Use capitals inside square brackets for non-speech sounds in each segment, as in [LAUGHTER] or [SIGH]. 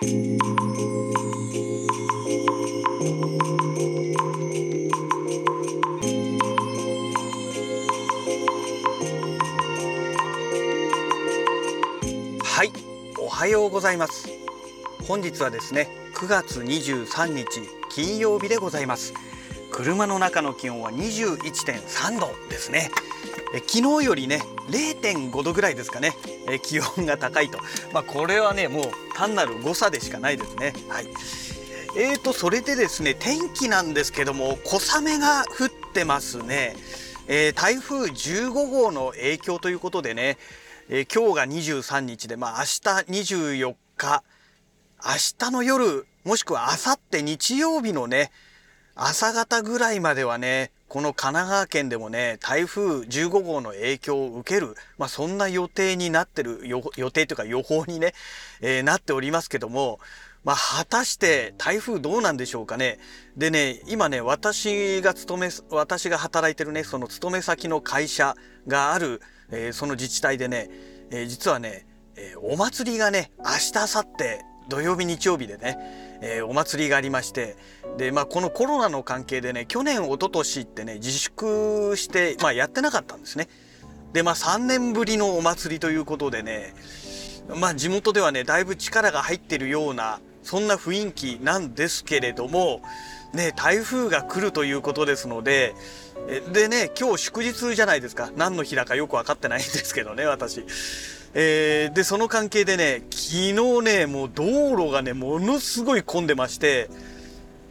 はいおはようございます。本日はですね9月23日金曜日でございます。車の中の気温は21.3度ですね。え昨日よりね0.5度ぐらいですかね。え気温が高いと。まあこれはねもう単なる誤差でしかないですね。はい。えーとそれでですね天気なんですけども小雨が降ってますね。えー、台風15号の影響ということでね、えー、今日が23日で、まあ、明日24日明日の夜もしくは明後日日曜日のね朝方ぐらいまではねこの神奈川県でもね台風15号の影響を受ける、まあ、そんな予定になってる予定というか予報にね、えー、なっておりますけどもまあ、果たして台風どうなんでしょうかね。でね、今ね、私が勤め、私が働いてるね、その勤め先の会社がある、えー、その自治体でね、えー、実はね、え、お祭りがね、明日、明後日、土曜日、日曜日でね、えお祭りがありまして、で、まあ、このコロナの関係でね、去年、一昨年ってね、自粛して、まあ、やってなかったんですね。で、まあ、3年ぶりのお祭りということでね、まあ、地元ではね、だいぶ力が入ってるような、そんな雰囲気なんですけれども、ね、台風が来るということですので、でね、今日祝日じゃないですか。何の日だかよく分かってないんですけどね、私。えー、で、その関係でね、昨日ね、もう道路がね、ものすごい混んでまして、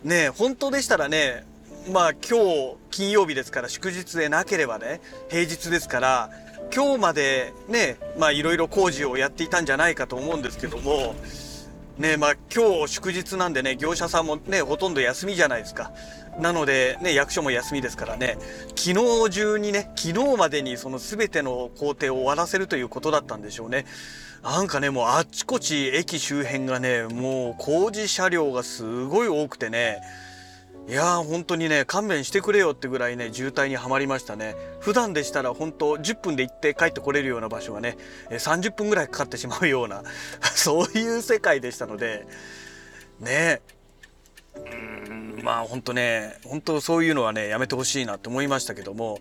ね、本当でしたらね、まあ今日金曜日ですから祝日でなければね、平日ですから、今日までね、まあいろいろ工事をやっていたんじゃないかと思うんですけども、ねまあ今日祝日なんでね、業者さんもね、ほとんど休みじゃないですか。なので、ね、役所も休みですからね、昨日中にね、昨日までにその全ての工程を終わらせるということだったんでしょうね。なんかね、もうあっちこち駅周辺がね、もう工事車両がすごい多くてね、いやー本当にね勘弁してくれよってぐらいね渋滞にはまりましたね。普段でしたら本当10分で行って帰ってこれるような場所がね30分ぐらいかかってしまうような [LAUGHS] そういう世界でしたのでね。うんまあ本当ね本当そういうのはねやめてほしいなって思いましたけども。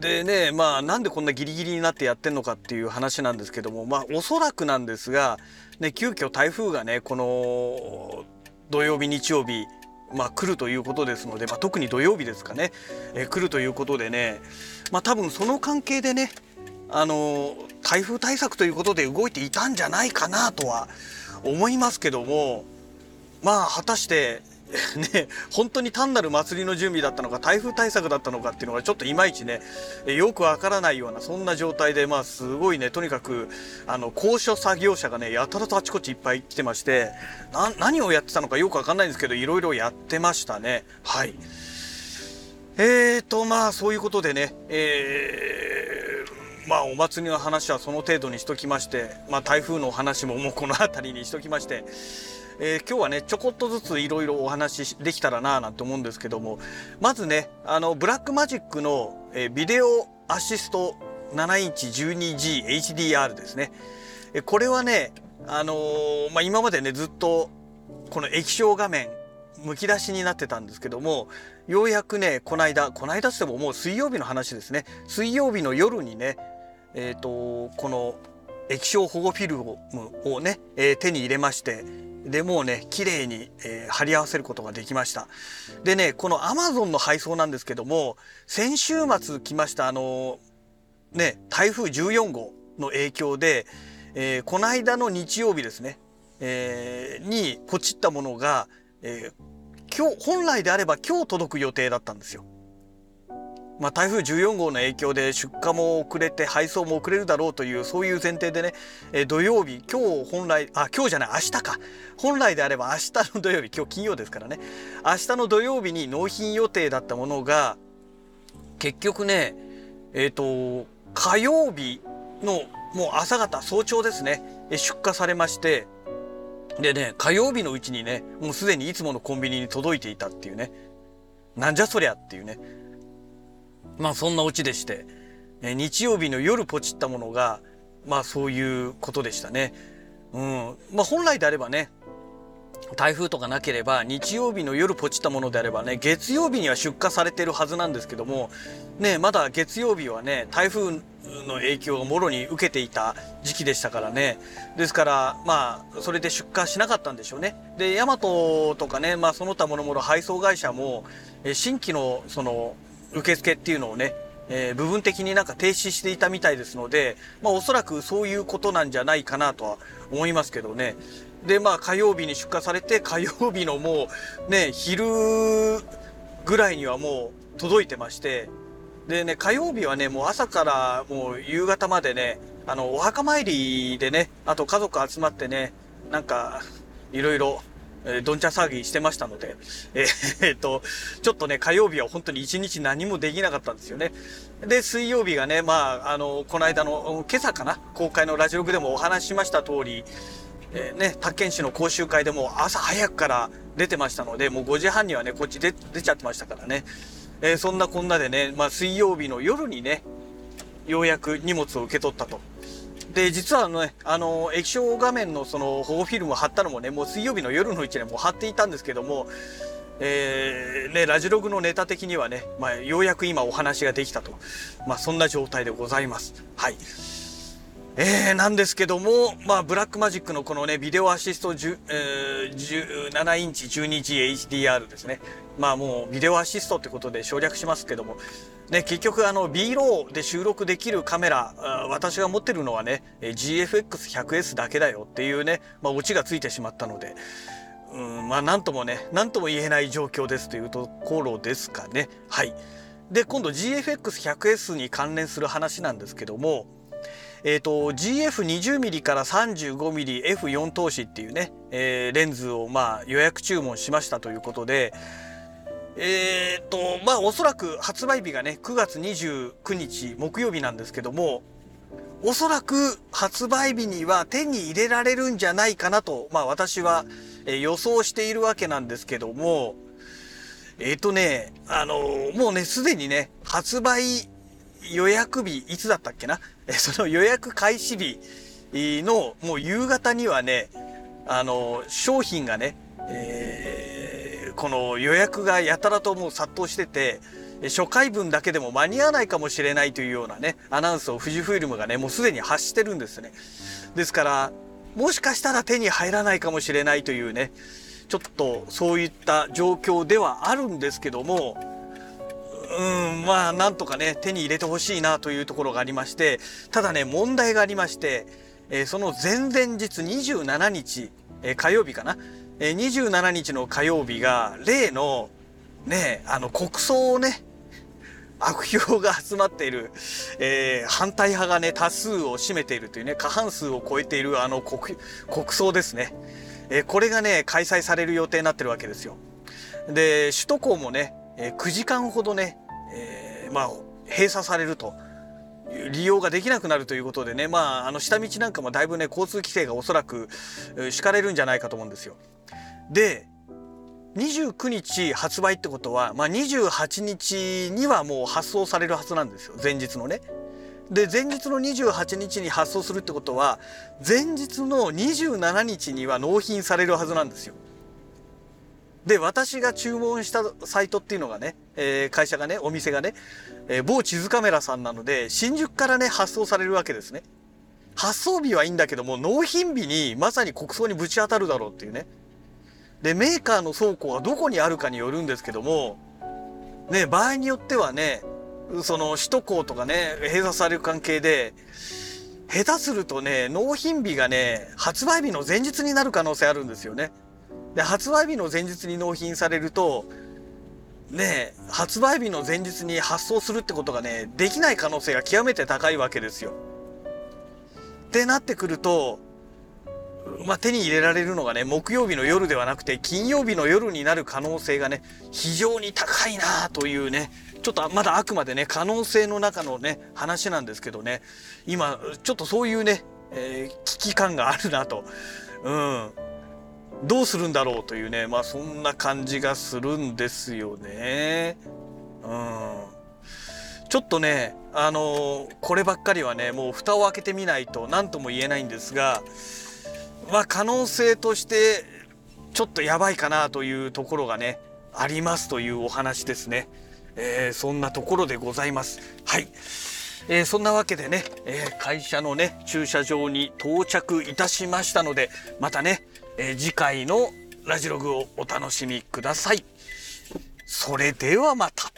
でねまあなんでこんなギリギリになってやってんのかっていう話なんですけどもまあおそらくなんですが、ね、急遽台風がねこの土曜日日曜日まあ、来るということですので、まあ、特に土曜日ですかね、えー、来るということでね、まあ、多分その関係でね、あの台風対策ということで動いていたんじゃないかなとは思いますけどもまあ果たしてね、本当に単なる祭りの準備だったのか台風対策だったのかっていうのがちょっといまいちねよくわからないようなそんな状態でまあすごいねとにかくあの高所作業車がねやたらとあちこちいっぱい来てまして何をやってたのかよくわかんないんですけどいろいろやってましたね。はい。えーとまあそういうことでねえー、まあお祭りの話はその程度にしときましてまあ台風の話ももうこの辺りにしときましてえー、今日はねちょこっとずついろいろお話しできたらななんて思うんですけどもまずねあのブラックマジックの、えー、ビデオアシスト7インチ 12GHDR ですね、えー、これはねあのー、まあ、今までねずっとこの液晶画面むき出しになってたんですけどもようやくねこの間この間ってももう水曜日の話ですね。水曜日の夜にねえっ、とこの液晶保護フィルムをね、えー、手に入れましてでもうね綺麗に、えー、貼り合わせることができました。でねこの Amazon の配送なんですけども先週末来ましたあのね台風14号の影響で、えー、この間の日曜日ですね、えー、にポチったものが、えー、今日本来であれば今日届く予定だったんですよ。まあ、台風14号の影響で出荷も遅れて配送も遅れるだろうというそういう前提でね、え、土曜日今日本来あ今日じゃない明日か。本来であれば明日の土曜日今日金曜ですからね。明日の土曜日に納品予定だったものが結局ねえっ、ー、と火曜日のもう朝方早朝ですね出荷されましてでね火曜日のうちにねもうすでにいつものコンビニに届いていたっていうね。なんじゃそりゃっていうね。まあそんなオチでして、え日曜日の夜ポチったものがまあそういうことでしたね。うん。まあ、本来であればね台風とかなければ日曜日の夜ポチったものであればね月曜日には出荷されてるはずなんですけどもねまだ月曜日はね台風の影響をもろに受けていた時期でしたからね。ですからまあそれで出荷しなかったんでしょうね。でヤマトとかねまあその他もろもろ配送会社も新規のその受付っていうのをねえー、部分的になんか停止していたみたいですので、まあおそらくそういうことなんじゃないかなとは思いますけどね。で、まあ火曜日に出荷されて、火曜日のもうね、昼ぐらいにはもう届いてまして、でね、火曜日はね、もう朝からもう夕方までね、あの、お墓参りでね、あと家族集まってね、なんか、いろいろえどんちゃ騒ぎしてましたので、えー、っと、ちょっとね、火曜日は本当に一日何もできなかったんですよね。で、水曜日がね、まあ、あの、この間の、今朝かな、公開のラジオ部でもお話ししました通り、えー、ね、宅建士の講習会でも朝早くから出てましたので、もう5時半にはね、こっち出出ちゃってましたからね。えー、そんなこんなでね、まあ、水曜日の夜にね、ようやく荷物を受け取ったと。で、実はね、あの、液晶画面のその保護フィルムを貼ったのもね、もう水曜日の夜のうちにもう貼っていたんですけども、えー、ね、ラジログのネタ的にはね、まあ、ようやく今お話ができたと。まあ、そんな状態でございます。はい。えー、なんですけども、まあ、ブラックマジックのこのね、ビデオアシスト10、えー、17インチ 12G HDR ですね。まあもうビデオアシストってことで省略しますけども、ね、結局あの B ローで収録できるカメラ、私が持ってるのはね、GFX100S だけだよっていうね、まあオチがついてしまったので、うん、まあなんともね、なんとも言えない状況ですというところですかね。はい。で、今度 GFX100S に関連する話なんですけども、え、ー、と GF20mm から 35mmF4 投資っていうね、えー、レンズをまあ予約注文しましたということでえっ、ー、とまあおそらく発売日がね9月29日木曜日なんですけどもおそらく発売日には手に入れられるんじゃないかなと、まあ私は予想しているわけなんですけども、えっ、ー、とね、あの、もうね、すでにね、発売予約日、いつだったっけな？[LAUGHS] その予約開始日のもう夕方にはね、あの、商品がね、えー、この予約がやたらともう殺到してて、初回分だけでも間に合わないかもしれないというようなね、アナウンスを富士フイルムがね、もうすでに発してるんですね。ですから、もしかしたら手に入らないかもしれないというね、ちょっとそういった状況ではあるんですけども、うんまあなんとかね手に入れてほしいなというところがありましてただね問題がありまして、えー、その前々日27日、えー、火曜日かな、えー、27日の火曜日が例のねあの国葬をね悪評が集まっている、えー、反対派がね多数を占めているというね過半数を超えているあの国国葬ですね、えー、これがね開催される予定になってるわけですよ。で首都高もねえ9時間ほどね、えー、まあ、閉鎖されると。利用ができなくなるということでね、まあ、あの下道なんかもだいぶね交通規制がおそらく敷かれるんじゃないかと思うんですよ。で29日発売ってことは、まあ、28日にはもう発送されるはずなんですよ前日のね。で前日の28日に発送するってことは前日の27日には納品されるはずなんですよ。で、私が注文したサイトっていうのがね、えー、会社がね、お店がね、えー、某地図カメラさんなので、新宿からね、発送されるわけですね。発送日はいいんだけども、納品日にまさに国葬にぶち当たるだろうっていうね。で、メーカーの倉庫はどこにあるかによるんですけども、ね、場合によってはね、その首都高とかね、閉鎖される関係で、下手するとね、納品日がね、発売日の前日になる可能性あるんですよね。で発売日の前日に納品されるとね発売日の前日に発送するってことがねできない可能性が極めて高いわけですよ。ってなってくるとまあ、手に入れられるのがね木曜日の夜ではなくて金曜日の夜になる可能性がね非常に高いなというねちょっとまだあくまでね可能性の中のね話なんですけどね今ちょっとそういうね、えー、危機感があるなと。うんどうするんだろうというね、まあそんな感じがするんですよね。うん。ちょっとね、あのー、こればっかりはね、もう蓋を開けてみないと何とも言えないんですが、まあ可能性としてちょっとやばいかなというところがねありますというお話ですね、えー、そんなところでございますはいえー、そんなわけでね、えー、会社のね駐車場に到着いたしましたのでまたね、えー、次回のラジログをお楽しみください。それではまた。